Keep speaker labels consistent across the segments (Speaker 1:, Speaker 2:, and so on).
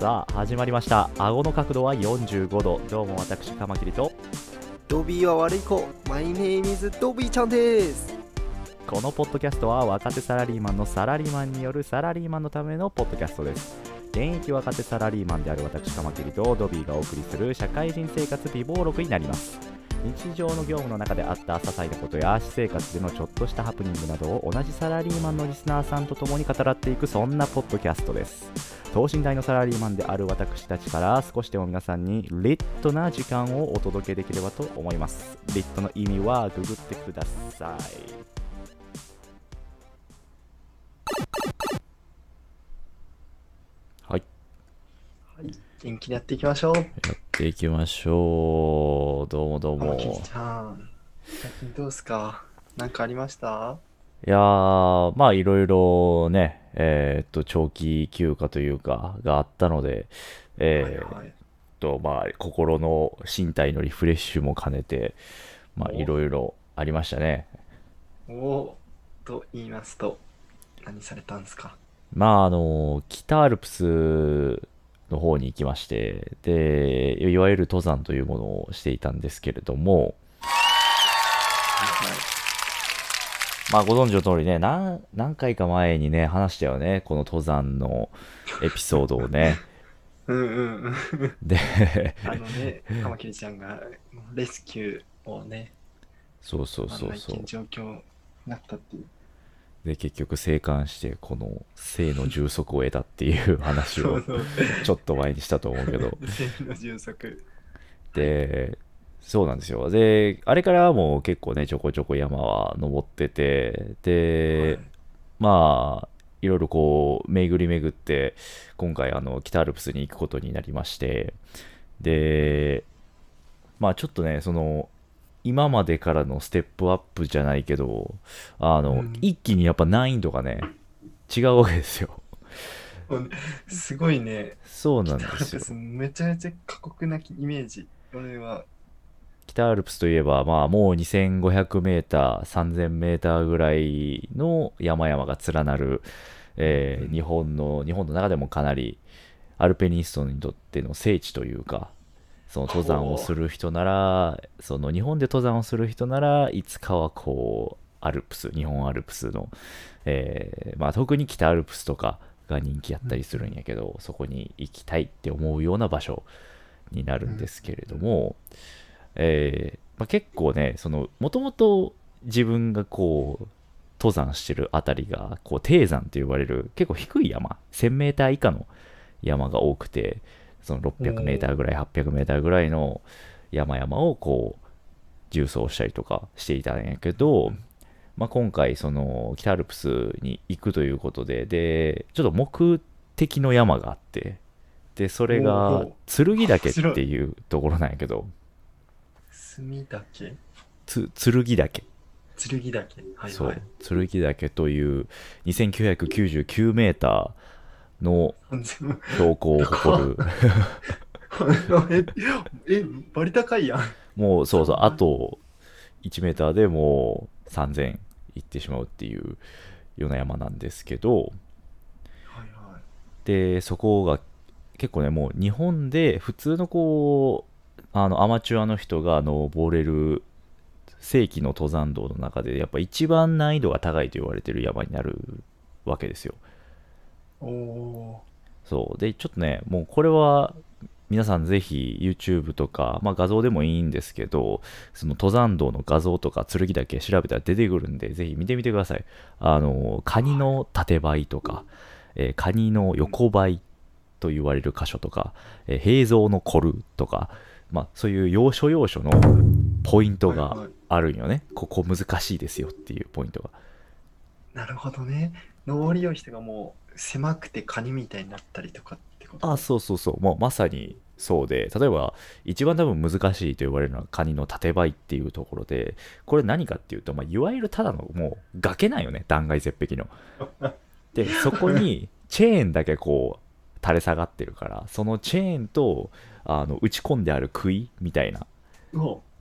Speaker 1: さあ始まりました。顎の角度は45度。どうも私カマキリと。
Speaker 2: ドビーは悪い子。My name is ドビーちゃんです。
Speaker 1: このポッドキャストは若手サラリーマンのサラリーマンによるサラリーマンのためのポッドキャストです現役若手サラリーマンである私カマキリとドビーがお送りする社会人生活美貌録になります。日常の業務の中であった些細なことや私生活でのちょっとしたハプニングなどを同じサラリーマンのリスナーさんと共に語らっていくそんなポッドキャストです。等身大のサラリーマンである私たちから少しでも皆さんにリットな時間をお届けできればと思います。リットの意味はググってくださいはい。
Speaker 2: 元気にやっていきましょう。
Speaker 1: やっていきましょう。どうもどうも。
Speaker 2: ちゃん最近どうすか？なんかありました？
Speaker 1: いやー、まあいろいろね、えーっと、長期休暇というか、があったので、えーっ
Speaker 2: はい。はい
Speaker 1: と、まあ心の身体のリフレッシュも兼ねて、まあ
Speaker 2: お
Speaker 1: いろいろありましたね。
Speaker 2: おおと言いますと何されたんですか？
Speaker 1: まああの、北アルプスの方に行きまして、で、いわゆる登山というものをしていたんですけれども、まあご存知の通りね、何何回か前にね、話したよね、この登山のエピソードをね。
Speaker 2: うんうんうん
Speaker 1: で、
Speaker 2: あのねカマキリちゃんがレスキューをね
Speaker 1: そうそうそうそう。
Speaker 2: 状況になったっていう
Speaker 1: で結局生還してこの生の充足を得たっていう話を ちょっと前にしたと思うけど。
Speaker 2: 全の充足。
Speaker 1: でそうなんですよ。であれからはもう結構ねちょこちょこ山は登っててで、
Speaker 2: はい。
Speaker 1: まあいろいろこう巡り巡って今回あの北アルプスに行くことになりましてでまあちょっとねその今までからのステップアップじゃないけどあの、
Speaker 2: うん。
Speaker 1: 一気にやっぱ難易度がね違うわけですよ。
Speaker 2: すごいね。
Speaker 1: そうなんで
Speaker 2: 北アル
Speaker 1: すよ
Speaker 2: プスめちゃめちゃ過酷なイメージ。俺は。
Speaker 1: 北アルプスといえば、まあ、もう2500メーター、3000メーターぐらいの山々が連なる、えー
Speaker 2: うん。
Speaker 1: 日本の、日本の中でもかなりアルペニストにとっての聖地というか、その登山をする人なら、その日本で登山をする人ならいつかはこう、アルプス、日本アルプスの、えーまあ、特に北アルプスとかが人気やったりするんやけど、そこに行きたいって思うような場所になるんですけれども、えーまあ、結構ね、もともと自分がこう、登山してるあたりが、こう、低山と呼ばれる結構低い山、1000メーター以下の山が多くて、その600メーターぐらい、800メーターぐらいの山々をこう、縦走したりとかしていたんやけど、まあ、今回、その、北アルプスに行くということで、で、ちょっと目的の山があって、で、それが
Speaker 2: う、
Speaker 1: 剣岳っていうところなんやけど、
Speaker 2: 墨岳？
Speaker 1: つ剣岳、
Speaker 2: 剣岳。はい
Speaker 1: そう
Speaker 2: はい
Speaker 1: 剣岳という2999メーターの標高を誇る。
Speaker 2: ええバリ高いやん。
Speaker 1: もうそうそうあと1メーターでもう3000いってしまうっていうような山なんですけど。
Speaker 2: はいはい。
Speaker 1: でそこが結構ねもう日本で普通のこうあのアマチュアの人が登れる正規の登山道の中でやっぱ一番難易度が高いと言われてる山になるわけですよそう。で、ちょっとね、もうこれは、皆さんぜひ YouTube とか、まあ画像でもいいんですけど、その登山道の画像とか剣岳調べたら出てくるんで、ぜひ見てみてください。あの、カニの縦這いとか、えーカニの横這いと言われる箇所とか、えー平蔵のコルとか、まあそういう要所要所のポイントが
Speaker 2: はいはい
Speaker 1: あるんよね。ここ難しいですよっていうポイントが。
Speaker 2: なるほどね登りよい人がもう狭くてカニみたいになったりとかってこと？
Speaker 1: あ、そうそうそう。もうまさにそうで、例えば一番多分難しいと言われるのはカニの縦這いっていうところで、これ何かっていうと、まあ、いわゆるただのもう崖なんよね、断崖絶壁の。で、そこにチェーンだけこう垂れ下がってるからそのチェーンとあの打ち込んである杭みたいな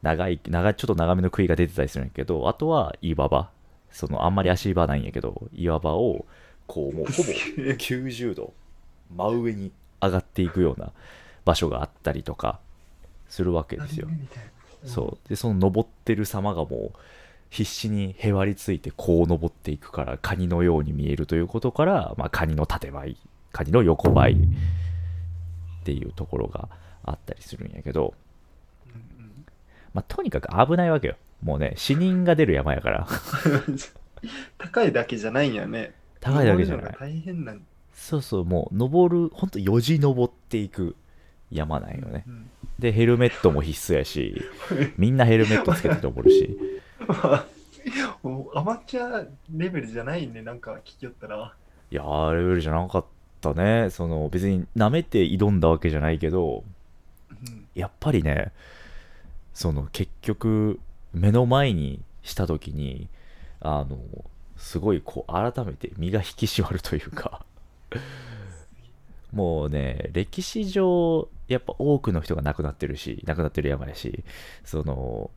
Speaker 1: 長い長いちょっと長めの杭が出てたりするんやけどあとは岩場そのあんまり足場ないんやけど岩場をこうもうほぼ
Speaker 2: すげえ。
Speaker 1: 90度真上に上がっていくような場所があったりとかするわけですよ。そう。でその登ってる様がもう必死にへばりついてこう登っていくからカニのように見えるということから、まあ、カニの縦這いカニの横這いっていうところがあったりするんやけど、まあ、とにかく危ないわけよ。もうね死人が出る山やから。
Speaker 2: 高いだけじゃないんやね。
Speaker 1: 高いだけじゃない。
Speaker 2: 大変なん。
Speaker 1: そうそうもう登るほんとよじ登っていく山なんよね。
Speaker 2: うん。
Speaker 1: でヘルメットも必須やし みんなヘルメットつけて登るし。
Speaker 2: アマチュアレベルじゃないね、なんか聞きよったら。
Speaker 1: いやーレベルじゃなかったね。その別に舐めて挑んだわけじゃないけど
Speaker 2: うん。
Speaker 1: やっぱりねその結局目の前にした時にあのすごいこう改めて身が引き締まるというか。もうね歴史上やっぱ多くの人が亡くなってるし亡くなってる山やし。その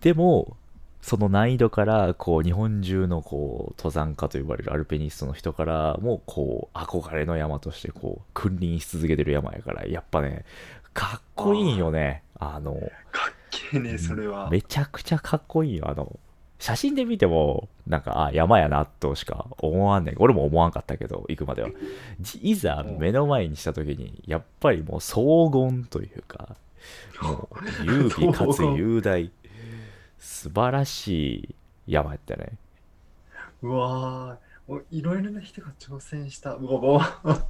Speaker 1: でもその難易度からこう日本中のこう登山家と呼ばれるアルペニストの人からもこう憧れの山としてこう君臨し続けてる山やからやっぱねかっこいいんよね。あの
Speaker 2: かっけえね、それは。
Speaker 1: めちゃくちゃかっこいいよ。あの写真で見てもなんかあ山やなとしか思わんねん。俺も思わんかったけど行くまでは。じいざ目の前にした時にやっぱりもう荘厳というかもう優美かつ雄大素晴らしい山やったね。
Speaker 2: うわー。おいろいろな人が挑戦した。うわ
Speaker 1: あ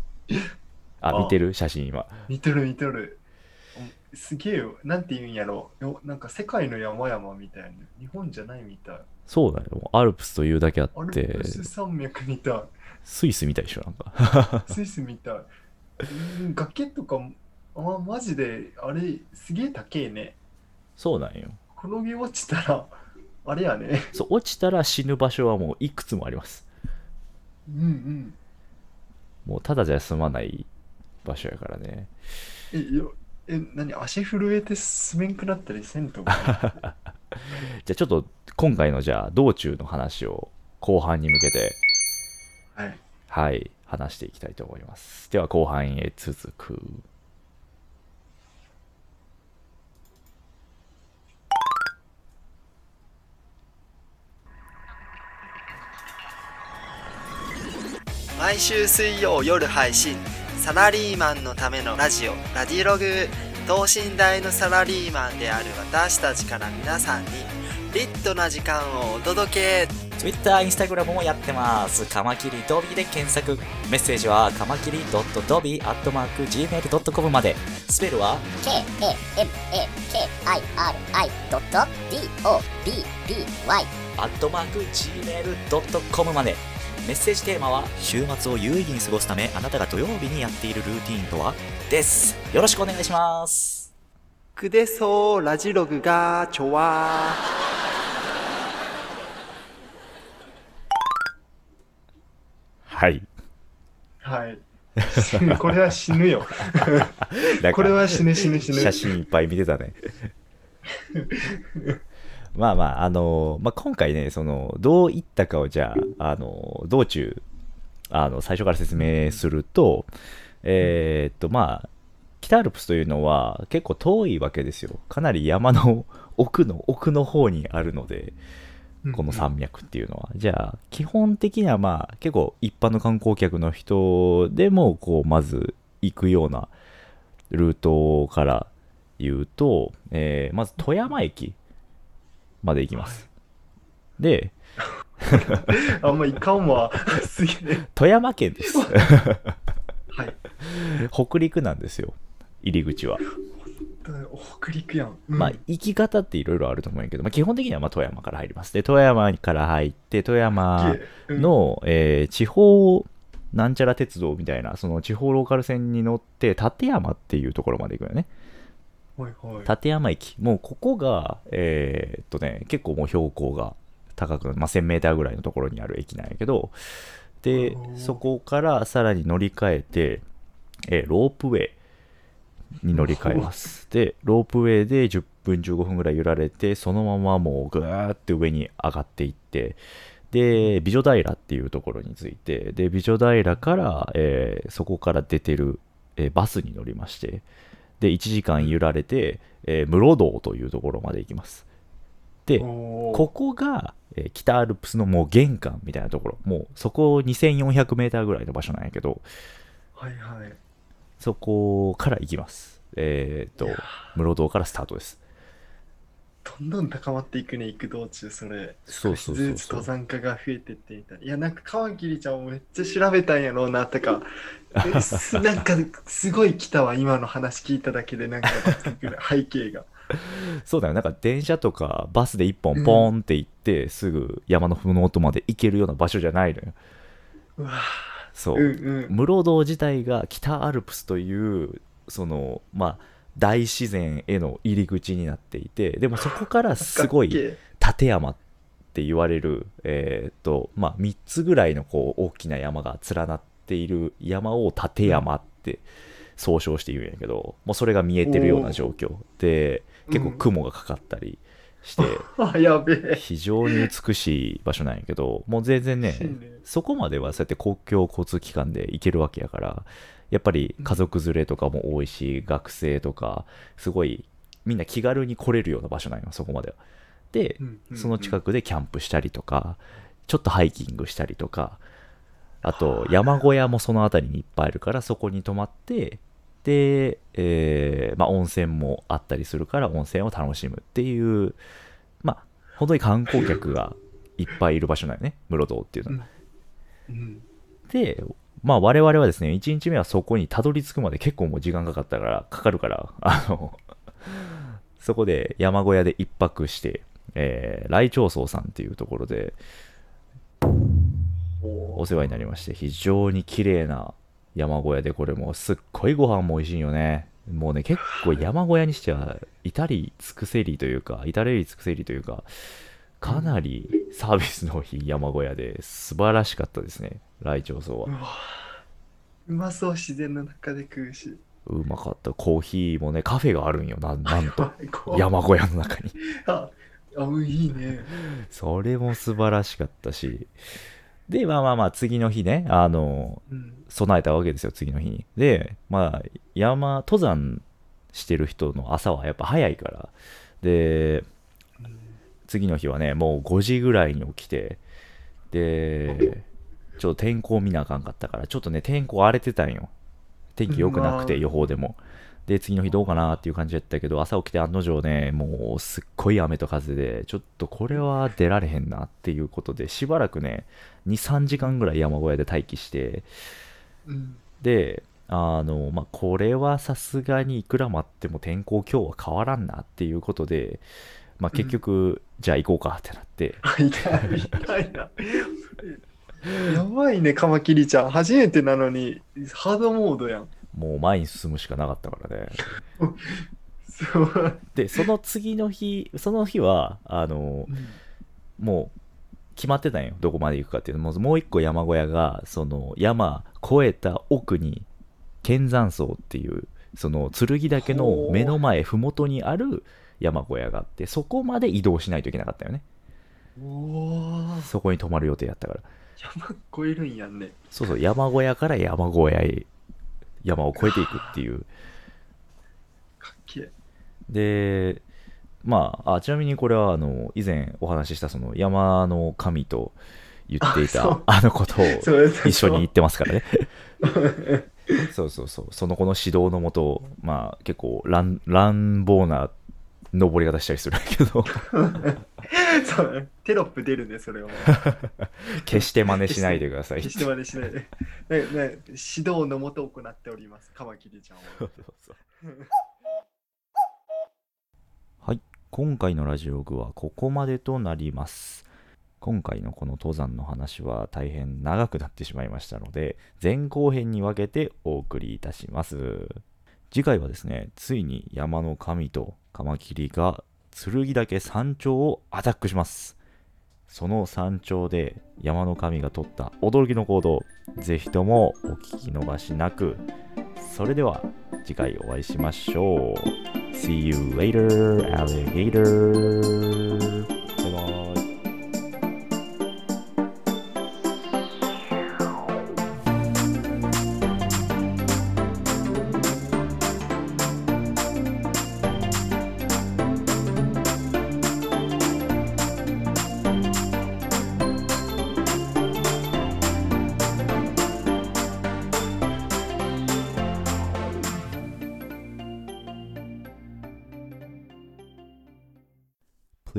Speaker 2: あ
Speaker 1: 見てる？写真今。
Speaker 2: 見とる見とる。おすげえよ。なんて言うんやろよ。なんか世界の山々みたいな。日本じゃないみたい。
Speaker 1: そうだよアルプスというだけあ
Speaker 2: アル
Speaker 1: って
Speaker 2: プス山脈みたい。
Speaker 1: スイスみたいでしょなんか
Speaker 2: スイスみたい。うん崖とかも、あ、マジで、あれ、すげえ高えね。
Speaker 1: そうなんよ
Speaker 2: 転げ落ちたら、あれやね。
Speaker 1: そう落ちたら死ぬ場所はもういくつもあります
Speaker 2: うんうん。
Speaker 1: もうただじゃ済まない場所やからね
Speaker 2: え、よえ、何足震えて滑んくなったりせんとか。
Speaker 1: じゃあちょっと今回のじゃあ道中の話を後半に向けて
Speaker 2: はい。
Speaker 1: はい話していきたいと思いますでは後半へ続く
Speaker 3: 毎週水曜夜配信サラリーマンのためのラジオラディログ等身大のサラリーマンである私たちから皆さんにリットな時間をお届け
Speaker 4: Twitter、Instagram もやってます。カマキリドビーで検索。メッセージはカマキリ .dobi.gmail.com まで。スペルは
Speaker 5: ？K-A-M-A-K-I-R-I.D-O-B-B-Y
Speaker 4: アットマーク gmail.com まで。メッセージテーマは週末を有意義に過ごすためあなたが土曜日にやっているルーティーンとは？です。よろしくお願いします。
Speaker 3: くでそうラジログがちょわ
Speaker 1: はい
Speaker 2: はい。これは死ぬよ。これは死ぬ死ぬ死ぬ。
Speaker 1: 写真いっぱい見てたね まあまああのまあ、今回ねそのどういったかをじゃああの道中あの最初から説明するとえーっとまあ北アルプスというのは結構遠いわけですよかなり山の奥の奥の方にあるのでこの山脈っていうのは。じゃあ、基本的にはまあ、結構一般の観光客の人でも、こう、まず行くようなルートから言うと、えーまず富山駅まで行きます。で、
Speaker 2: あんまいかんわ。すげえ。
Speaker 1: 富山県です。
Speaker 2: はい。
Speaker 1: 北陸なんですよ、入り口は。
Speaker 2: 北陸やん。うん
Speaker 1: まあ、行き方っていろいろあると思うんやけど、まあ、基本的にはまあ富山から入ります。で、富山から入って、富山
Speaker 2: うん
Speaker 1: の、えー地方なんちゃら鉄道みたいな、その地方ローカル線に乗って、立山っていうところまで行くよね。
Speaker 2: はいはい。
Speaker 1: 立山駅。もうここが、えーっとね、結構もう標高が高く、まあ、1000メーターぐらいのところにある駅なんやけど、でそこからさらに乗り換えて、えーロープウェイに乗り換えます。で、ロープウェイで10分15分ぐらい揺られて、そのままもうぐーって上に上がっていって、で、美女平っていうところに着いて、で、美女平から、えーそこから出てる、えーバスに乗りまして、で、1時間揺られて、えー室堂というところまで行きます。で、ここが、えー北アルプスのもう玄関みたいなところ、もうそこ2400メーターぐらいの場所なんやけど、
Speaker 2: はいはい。
Speaker 1: そこから行きます。えーっと室堂からスタートです。
Speaker 2: どんどん高まっていくね、行く道中、それ。
Speaker 1: そうそうそうそう
Speaker 2: 登山家が増えてってみたいな。いや、なんか、カマキリちゃんもめっちゃ調べたんやろうな、とか。なんか、すごい来たわ、今の話聞いただけで、なんか、背景が。
Speaker 1: そうだよ、なんか電車とかバスで1本ポーンって行って、すぐ山のふもとまで行けるような場所じゃないのよ。
Speaker 2: うわ
Speaker 1: そう。
Speaker 2: うんうん。
Speaker 1: 室堂自体が北アルプスというそのまあ大自然への入り口になっていてでもそこからすごい立山って言われるえーっとまあ3つぐらいのこう大きな山が連なっている山を立山って総称して言うんやけどもうそれが見えてるような状況。で結構雲がかかったりして。非常に美しい場所なんやけどもう全然ねそこまではそうやって公共交通機関で行けるわけやからやっぱり家族連れとかも多いし、学生とかすごいみんな気軽に来れるような場所なんよそこまでは。で、その近くでキャンプしたりとかちょっとハイキングしたりとかあと山小屋もその辺りにいっぱいあるからそこに泊まってで、えーまあ、温泉もあったりするから温泉を楽しむっていうまあ本当に観光客がいっぱいいる場所なんよね室堂っていうのは、
Speaker 2: うん。
Speaker 1: でまあ我々はですね1日目はそこにたどり着くまで結構もう時間かかったからかかるから あのそこで山小屋で一泊して、えー、来長荘さんっていうところでお世話になりまして非常に綺麗な山小屋でこれもすっごいご飯も美味しいよね。もうね結構山小屋にしては至り尽くせりというか至れり尽くせりというかかなりサービスのいい山小屋で素晴らしかったですね来長荘は。
Speaker 2: うまそう、自然の中で食うし。
Speaker 1: うまかった。コーヒーもねカフェがあるんよななんと。山小屋の中に。
Speaker 2: あ、あうんいいね。
Speaker 1: それも素晴らしかったし。でまあまあまあ次の日ねあの
Speaker 2: うん。
Speaker 1: 備えたわけですよ次の日に。でまあ山登山してる人の朝はやっぱ早いから。で次の日はねもう5時ぐらいに起きてでちょっと天候見なあかんかったからちょっとね天候荒れてたんよ。天気良くなくて予報でも。で次の日どうかなっていう感じだったけど朝起きて案の定ねもうすっごい雨と風でちょっとこれは出られへんなっていうことでしばらくね23時間ぐらい山小屋で待機して
Speaker 2: うん。
Speaker 1: であのまあこれはさすがにいくら待っても天候今日は変わらんなっていうことでまあ結局、じゃあ行こうかってなって
Speaker 2: 痛い、痛いな。やばいね、カマキリちゃん。初めてなのに、ハードモードやん。
Speaker 1: もう前に進むしかなかったからね。でその次の日その日はあのもう決まってたんよどこまで行くかっていうのももう一個山小屋がその山越えた奥に剣山荘っていうその剣岳の目の前麓にある山小屋があってそこまで移動しないといけなかったよね。そこに泊まる予定やったから。
Speaker 2: 山越えるんやんね。
Speaker 1: そうそう山小屋から山小屋へ山を越えていくっていう。
Speaker 2: かっけえ。
Speaker 1: でまああちなみにこれはあの以前お話ししたその山の神と言っていたあのことを 一緒に行ってますからね。そうそうそう。その子の指導のもとまあ結構乱乱暴な登り方したりするけど
Speaker 2: そうテロップ出るね、それは。
Speaker 1: 決して真似しないでください
Speaker 2: 決してまでしないで。ねね指導のもと行っております、カマキリちゃんは。
Speaker 1: はい、今回のラジオグはここまでとなります。今回のこの登山の話は大変長くなってしまいましたので、前後編に分けてお送りいたします。次回はですね、ついに山の神とカマキリが剣岳山頂をアタックします。その山頂で山の神が取った驚きの行動、ぜひともお聞き逃しなく。それでは次回お会いしましょう See you later alligator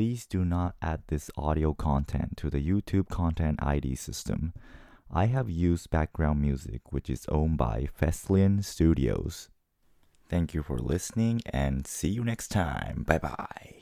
Speaker 1: Please do not add this audio content to the YouTube Content ID system. I have used background music which is owned by Feslian Studios. Thank you for listening and see you next time. Bye bye.